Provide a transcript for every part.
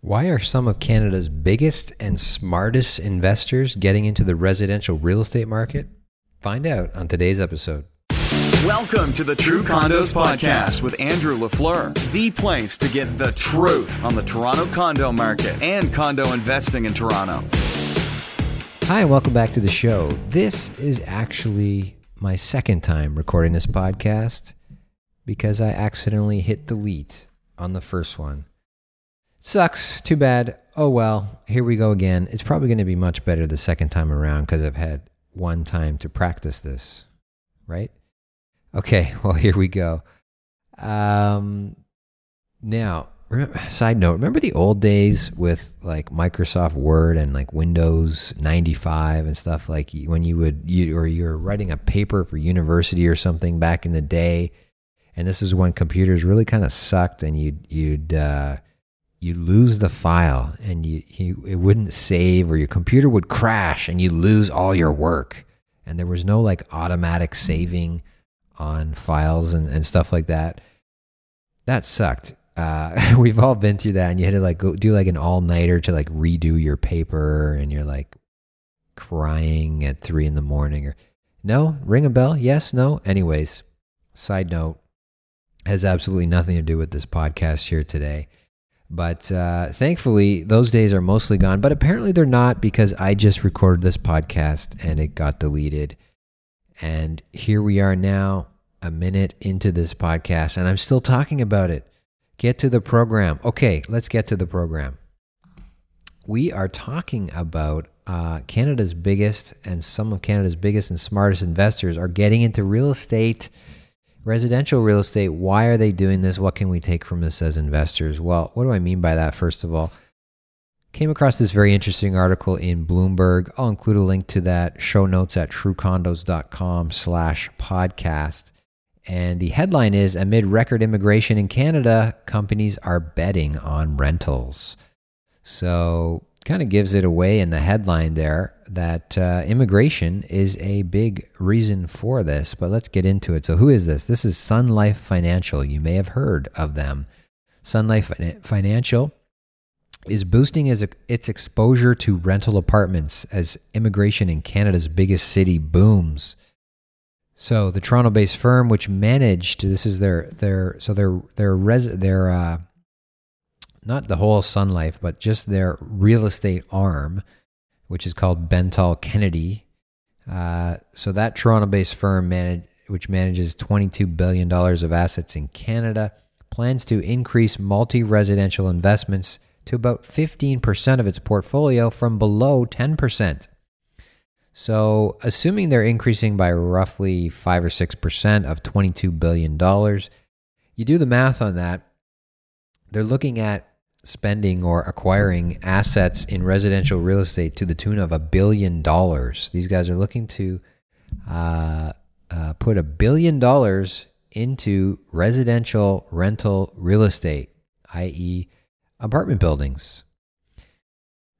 Why are some of Canada's biggest and smartest investors getting into the residential real estate market? Find out on today's episode. Welcome to the True Condos Podcast with Andrew LaFleur, the place to get the truth on the Toronto condo market and condo investing in Toronto. Hi, and welcome back to the show. This is actually my second time recording this podcast because I accidentally hit delete on the first one. Sucks. Too bad. Oh well, here we go again. It's probably going to be much better the second time around because I've had one time to practice this, right? Okay, well, here we go. Um, now, remember, side note, remember the old days with like Microsoft Word and like Windows 95 and stuff like when you would you or you're writing a paper for university or something back in the day and this is when computers really kind of sucked and you'd you'd uh, you lose the file and you, you it wouldn't save or your computer would crash and you lose all your work. And there was no like automatic saving on files and, and stuff like that. That sucked. Uh, we've all been through that and you had to like go do like an all-nighter to like redo your paper and you're like crying at three in the morning or no? Ring a bell? Yes? No? Anyways side note has absolutely nothing to do with this podcast here today but uh, thankfully, those days are mostly gone. But apparently, they're not because I just recorded this podcast and it got deleted. And here we are now, a minute into this podcast, and I'm still talking about it. Get to the program. Okay, let's get to the program. We are talking about uh, Canada's biggest and some of Canada's biggest and smartest investors are getting into real estate Residential real estate, why are they doing this? What can we take from this as investors? Well, what do I mean by that, first of all? Came across this very interesting article in Bloomberg. I'll include a link to that show notes at truecondos.com slash podcast. And the headline is Amid record immigration in Canada, companies are betting on rentals. So kind of gives it away in the headline there that uh, immigration is a big reason for this. But let's get into it. So, who is this? This is Sun Life Financial. You may have heard of them. Sun Life Financial is boosting its exposure to rental apartments as immigration in Canada's biggest city booms. So the Toronto-based firm, which managed this is their their so their their res their uh, not the whole Sun Life, but just their real estate arm, which is called Bentall Kennedy. Uh, so that Toronto-based firm, manage, which manages $22 billion of assets in Canada, plans to increase multi-residential investments to about 15% of its portfolio from below 10%. So, assuming they're increasing by roughly 5 or 6% of $22 billion, you do the math on that, they're looking at spending or acquiring assets in residential real estate to the tune of a billion dollars. These guys are looking to uh, uh, put a billion dollars into residential rental real estate, i.e., apartment buildings.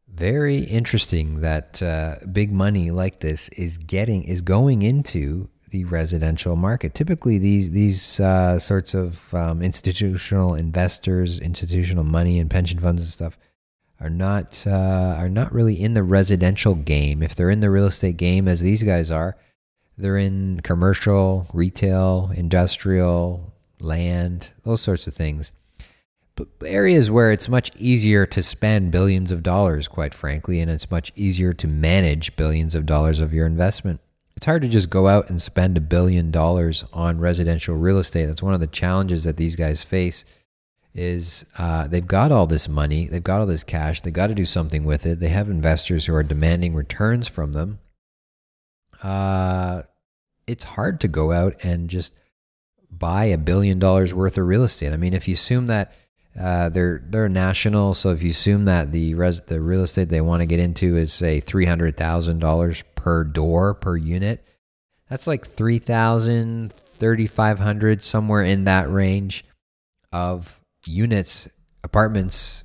Very interesting that uh, big money like this is getting is going into the residential market. Typically, these these uh, sorts of um, institutional investors, institutional money, and pension funds and stuff are not uh, are not really in the residential game. If they're in the real estate game, as these guys are, they're in commercial, retail, industrial, land, those sorts of things. But areas where it's much easier to spend billions of dollars, quite frankly, and it's much easier to manage billions of dollars of your investment it's hard to just go out and spend a billion dollars on residential real estate. That's one of the challenges that these guys face. Is uh, they've got all this money, they've got all this cash, they've got to do something with it. They have investors who are demanding returns from them. Uh, it's hard to go out and just buy a billion dollars worth of real estate. I mean, if you assume that uh, they're they're national. So if you assume that the res, the real estate they want to get into is say three hundred thousand dollars per door per unit, that's like three thousand, thirty five hundred, somewhere in that range of units, apartments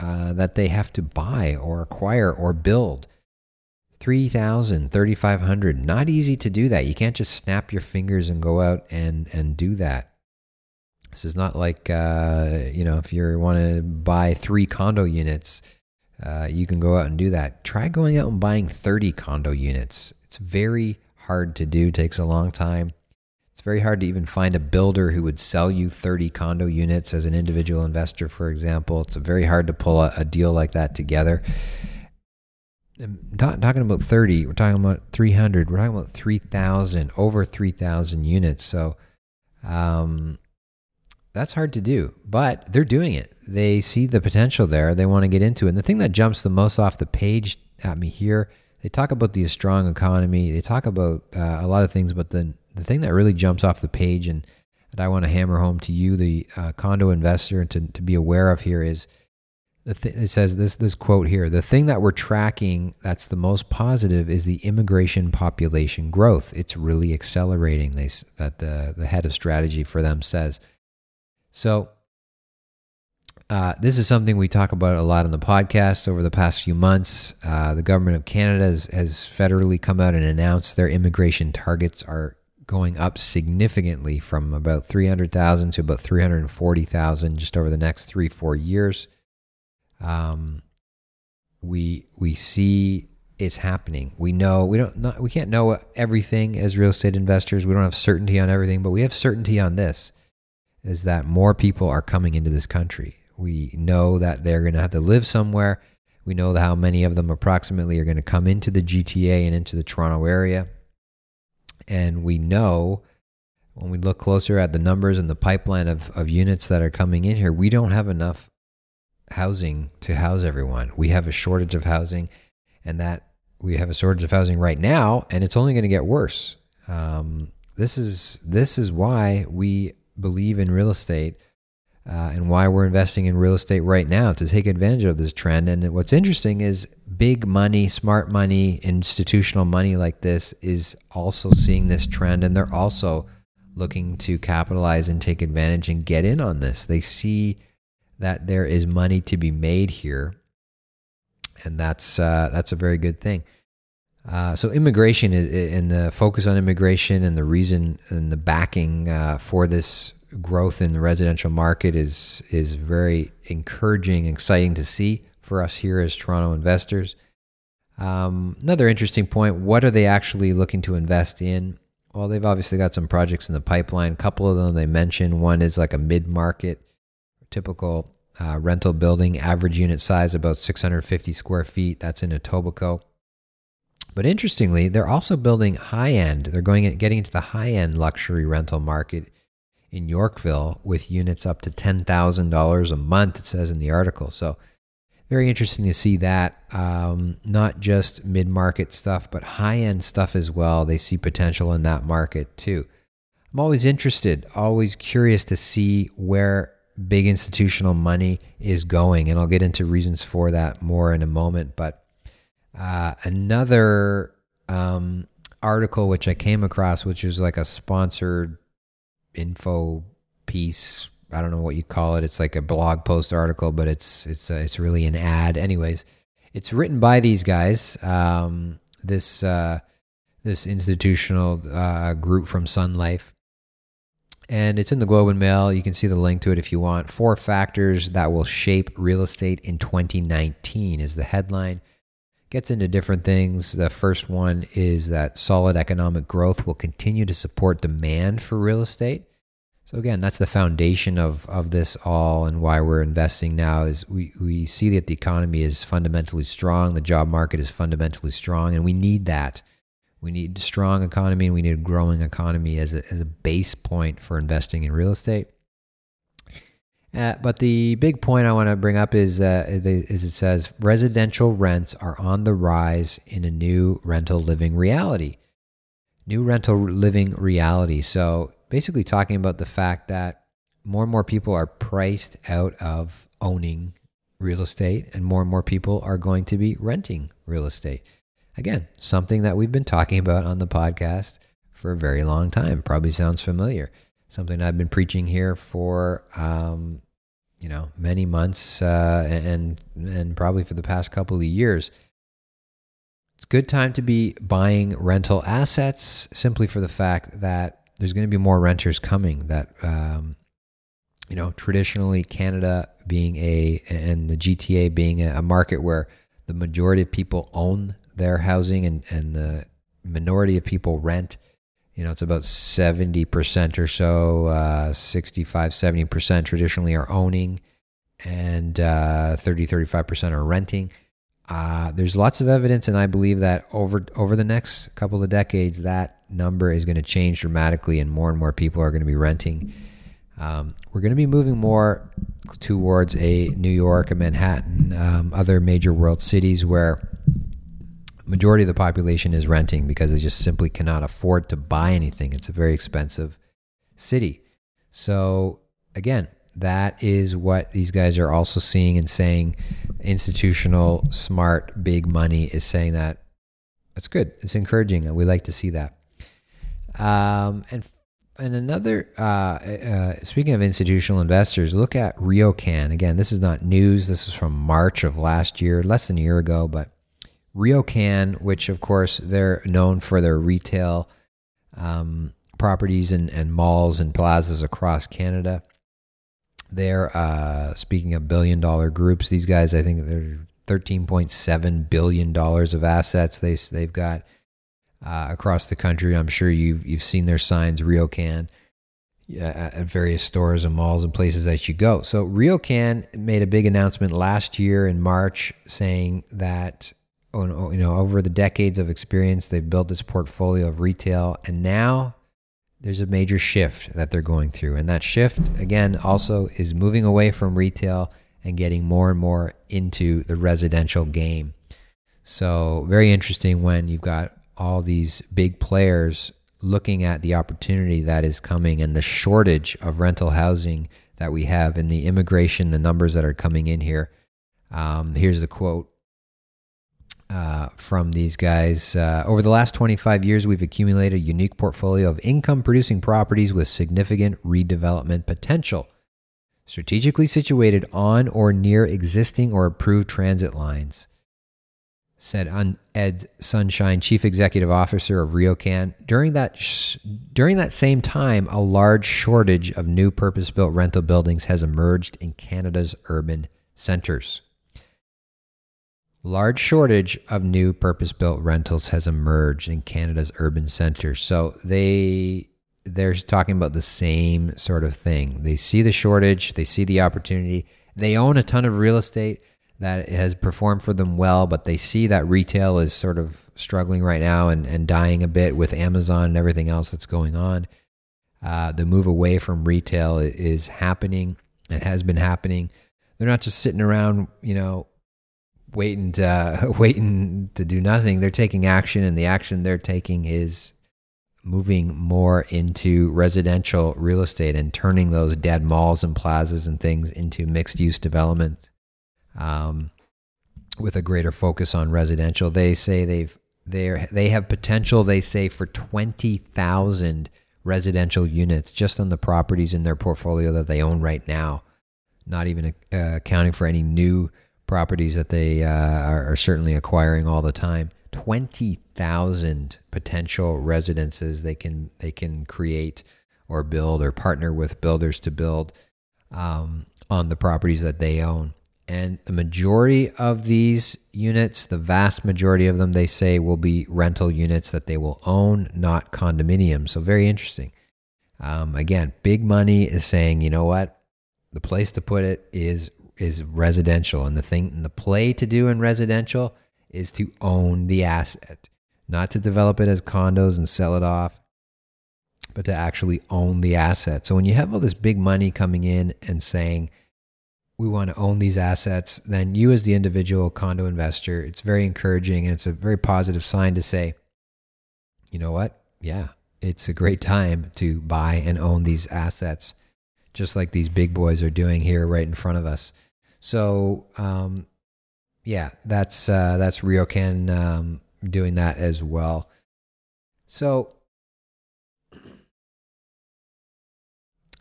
uh, that they have to buy or acquire or build. 3000 3500 not easy to do that you can't just snap your fingers and go out and and do that This is not like uh, you know if you want to buy three condo units, uh, you can go out and do that. Try going out and buying thirty condo units. It's very hard to do. Takes a long time. It's very hard to even find a builder who would sell you 30 condo units as an individual investor, for example. It's very hard to pull a, a deal like that together. Talk, talking about 30, we're talking about 300, we're talking about 3,000, over 3,000 units. So um, that's hard to do, but they're doing it. They see the potential there. They want to get into it. And the thing that jumps the most off the page at me here, they talk about the strong economy. They talk about uh, a lot of things, but the, the thing that really jumps off the page and that I want to hammer home to you, the uh, condo investor, and to, to be aware of here is – th- it says this this quote here the thing that we're tracking that's the most positive is the immigration population growth it's really accelerating they that the the head of strategy for them says so uh, this is something we talk about a lot on the podcast over the past few months. Uh, the government of Canada has, has federally come out and announced their immigration targets are going up significantly from about 300,000 to about 340,000 just over the next three, four years um, we we see it's happening. We know we don't not, we can't know everything as real estate investors. We don't have certainty on everything, but we have certainty on this: is that more people are coming into this country. We know that they're going to have to live somewhere. We know how many of them approximately are going to come into the GTA and into the Toronto area. And we know when we look closer at the numbers and the pipeline of, of units that are coming in here, we don't have enough housing to house everyone. We have a shortage of housing, and that we have a shortage of housing right now, and it's only going to get worse. Um, this is this is why we believe in real estate uh, and why we're investing in real estate right now to take advantage of this trend. And what's interesting is big money, smart money, institutional money like this is also seeing this trend, and they're also looking to capitalize and take advantage and get in on this. They see that there is money to be made here, and that's uh, that's a very good thing. Uh, so immigration is, and the focus on immigration and the reason and the backing uh, for this growth in the residential market is is very encouraging, exciting to see for us here as Toronto investors. Um, another interesting point: what are they actually looking to invest in? Well, they've obviously got some projects in the pipeline. A couple of them they mentioned. One is like a mid-market typical uh, rental building, average unit size about 650 square feet. That's in Etobicoke. But interestingly, they're also building high end. They're going getting into the high end luxury rental market in Yorkville with units up to $10,000 a month, it says in the article. So, very interesting to see that. Um, not just mid market stuff, but high end stuff as well. They see potential in that market too. I'm always interested, always curious to see where big institutional money is going. And I'll get into reasons for that more in a moment. But uh, another um, article which I came across, which was like a sponsored info piece. I don't know what you call it. It's like a blog post article, but it's it's uh, it's really an ad. Anyways, it's written by these guys. Um, this uh, this institutional uh, group from Sun Life, and it's in the Globe and Mail. You can see the link to it if you want. Four factors that will shape real estate in 2019 is the headline. Gets into different things. The first one is that solid economic growth will continue to support demand for real estate. So again, that's the foundation of of this all and why we're investing now is we, we see that the economy is fundamentally strong, the job market is fundamentally strong, and we need that we need a strong economy and we need a growing economy as a, as a base point for investing in real estate. Uh, but the big point I want to bring up is, uh, is it says residential rents are on the rise in a new rental living reality. New rental living reality. So basically, talking about the fact that more and more people are priced out of owning real estate, and more and more people are going to be renting real estate. Again, something that we've been talking about on the podcast for a very long time. Probably sounds familiar. Something I've been preaching here for, um, you know, many months uh, and and probably for the past couple of years. It's a good time to be buying rental assets simply for the fact that there's going to be more renters coming. That um, you know, traditionally Canada being a and the GTA being a, market where the majority of people own their housing and, and the minority of people rent. You know, it's about 70% or so, uh, 65, 70% traditionally are owning, and uh, 30, 35% are renting. Uh, there's lots of evidence, and I believe that over over the next couple of decades, that number is going to change dramatically, and more and more people are going to be renting. Um, we're going to be moving more towards a New York, a Manhattan, um, other major world cities where majority of the population is renting because they just simply cannot afford to buy anything. It's a very expensive city. So again, that is what these guys are also seeing and saying. Institutional, smart, big money is saying that that's good. It's encouraging, and we like to see that. Um, and and another, uh, uh, speaking of institutional investors, look at RioCan. Again, this is not news. This is from March of last year, less than a year ago. But RioCan, which of course they're known for their retail um, properties and, and malls and plazas across Canada. They're uh, speaking of billion dollar groups. These guys, I think, they're thirteen point seven billion dollars of assets. They they've got uh, across the country. I'm sure you've you've seen their signs, RioCan, at various stores and malls and places that you go. So RioCan made a big announcement last year in March saying that you know over the decades of experience they've built this portfolio of retail, and now there's a major shift that they're going through, and that shift again also is moving away from retail and getting more and more into the residential game. So very interesting when you've got all these big players looking at the opportunity that is coming and the shortage of rental housing that we have and the immigration, the numbers that are coming in here. Um, here's the quote uh, from these guys. Uh, Over the last 25 years, we've accumulated a unique portfolio of income producing properties with significant redevelopment potential, strategically situated on or near existing or approved transit lines said Ed Sunshine, chief executive officer of RioCan. During that sh- during that same time, a large shortage of new purpose-built rental buildings has emerged in Canada's urban centers. Large shortage of new purpose-built rentals has emerged in Canada's urban centers. So they they're talking about the same sort of thing. They see the shortage, they see the opportunity. They own a ton of real estate that has performed for them well, but they see that retail is sort of struggling right now and, and dying a bit with Amazon and everything else that's going on. Uh, the move away from retail is happening. It has been happening. They're not just sitting around, you know, waiting to uh, waiting to do nothing. They're taking action, and the action they're taking is moving more into residential real estate and turning those dead malls and plazas and things into mixed use developments um, with a greater focus on residential. They say they've they they have potential. They say for twenty thousand residential units just on the properties in their portfolio that they own right now. Not even uh, accounting for any new properties that they uh, are, are certainly acquiring all the time. Twenty thousand potential residences they can they can create or build or partner with builders to build um, on the properties that they own. And the majority of these units, the vast majority of them, they say will be rental units that they will own, not condominiums. So, very interesting. Um, again, big money is saying, you know what? The place to put it is is residential, and the thing, and the play to do in residential is to own the asset, not to develop it as condos and sell it off, but to actually own the asset. So when you have all this big money coming in and saying, we want to own these assets, then you, as the individual condo investor, it's very encouraging and it's a very positive sign to say, you know what? Yeah, it's a great time to buy and own these assets, just like these big boys are doing here right in front of us. So, um, yeah, that's uh, that's RioCan um, doing that as well. So,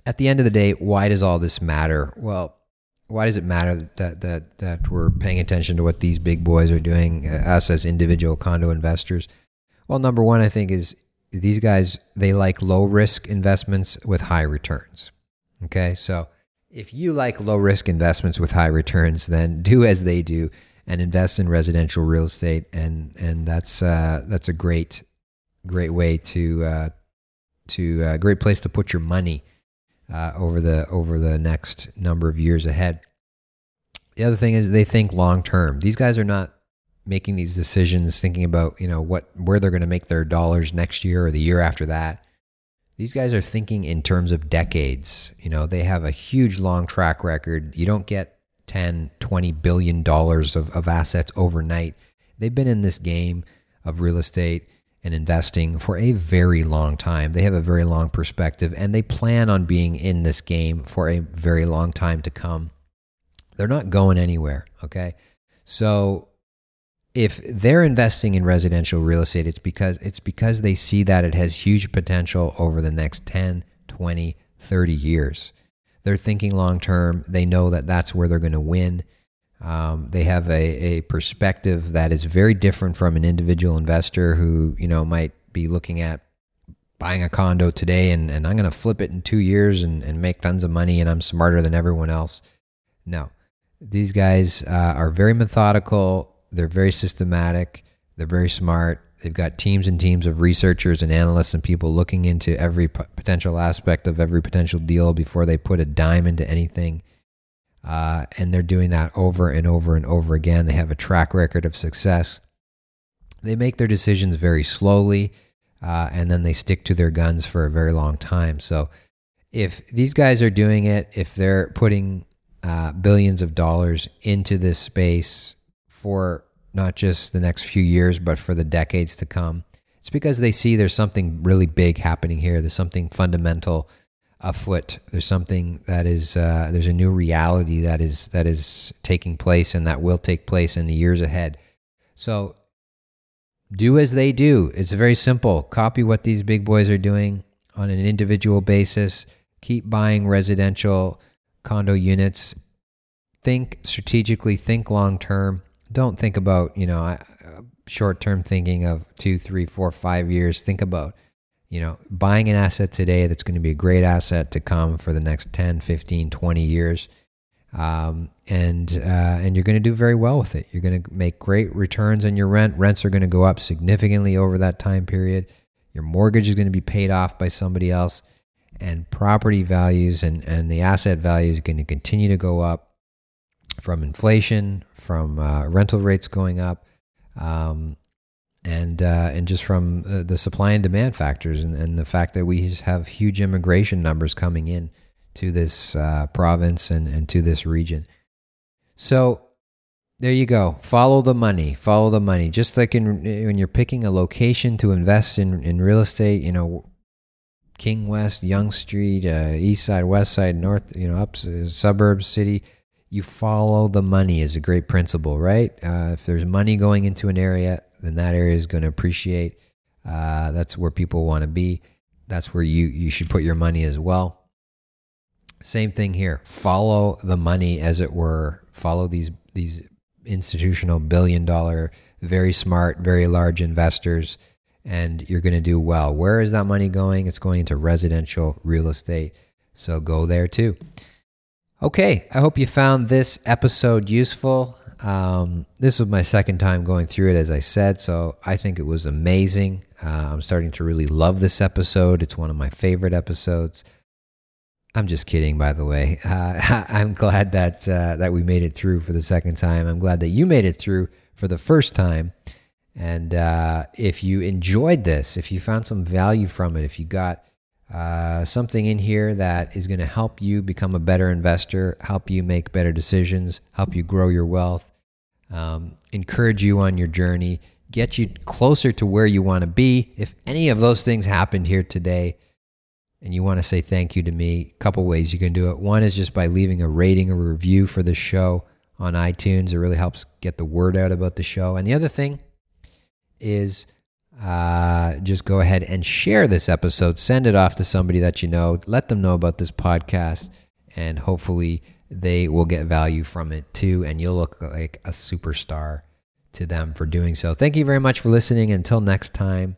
at the end of the day, why does all this matter? Well, why does it matter that that that we're paying attention to what these big boys are doing, uh, us as individual condo investors? Well, number one, I think is these guys they like low risk investments with high returns. Okay, so if you like low risk investments with high returns, then do as they do and invest in residential real estate, and and that's uh, that's a great great way to uh, to a uh, great place to put your money uh, over the over the next number of years ahead. The other thing is they think long term. These guys are not making these decisions thinking about you know what where they're going to make their dollars next year or the year after that these guys are thinking in terms of decades. You know, they have a huge long track record. You don't get 10, 20 billion dollars of, of assets overnight. They've been in this game of real estate and investing for a very long time. They have a very long perspective and they plan on being in this game for a very long time to come. They're not going anywhere, okay? So if they're investing in residential real estate, it's because it's because they see that it has huge potential over the next 10, 20, 30 years. They're thinking long term. They know that that's where they're going to win. Um, they have a, a perspective that is very different from an individual investor who, you know, might be looking at buying a condo today and, and I'm going to flip it in two years and, and make tons of money and I'm smarter than everyone else. No, these guys uh, are very methodical they're very systematic. They're very smart. They've got teams and teams of researchers and analysts and people looking into every p- potential aspect of every potential deal before they put a dime into anything. Uh, and they're doing that over and over and over again. They have a track record of success. They make their decisions very slowly, uh, and then they stick to their guns for a very long time. So, if these guys are doing it, if they're putting uh, billions of dollars into this space for not just the next few years, but for the decades to come. It's because they see there's something really big happening here. There's something fundamental afoot. There's something that is uh, there's a new reality that is that is taking place and that will take place in the years ahead. So do as they do. It's very simple. Copy what these big boys are doing on an individual basis. Keep buying residential condo units. Think strategically, think long term don't think about you know short term thinking of two, three, four, five years. Think about you know buying an asset today that's going to be a great asset to come for the next 10, 15, 20 years. Um, and uh, and you're going to do very well with it. You're going to make great returns on your rent. Rents are going to go up significantly over that time period. Your mortgage is going to be paid off by somebody else, and property values and and the asset value is going to continue to go up from inflation, from uh, rental rates going up, um, and uh, and just from uh, the supply and demand factors, and, and, the fact that we just have huge immigration numbers coming in to this uh, province and, and to this region. So there you go. Follow the money. Follow the money. Just like in when you're picking a location to invest in in real estate, you know, King West, Yonge Street, uh, East Side, West Side, North, you know, up uh, suburbs, city you follow the money is a great principle, right? Uh, if there's money going into an area, then that area is going to appreciate. Uh, that's where people want to be. That's where you you should put your money as well. Same thing here. Follow the money, as it were. Follow these these institutional billion dollar, very smart, very large investors, and you're going to do well. Where is that money going? It's going into residential real estate. So go there too. Okay, I hope you found this episode useful. Um, this was my second time going through it, as I said, so I think it was amazing. Uh, I'm starting to really love this episode. It's one of my favorite episodes. I'm just kidding, by the way. Uh, I'm glad that uh, that we made it through for the second time. I'm glad that you made it through for the first time. And uh, if you enjoyed this, if you found some value from it, if you got uh, something in here that is going to help you become a better investor, help you make better decisions, help you grow your wealth, um, encourage you on your journey, get you closer to where you want to be. If any of those things happened here today, and you want to say thank you to me, a couple ways you can do it. One is just by leaving a rating or review for the show on iTunes. It really helps get the word out about the show. And the other thing is uh, just go ahead and share this episode. Send it off to somebody that you know. Let them know about this podcast, and hopefully they will get value from it too. And you'll look like a superstar to them for doing so. Thank you very much for listening. Until next time,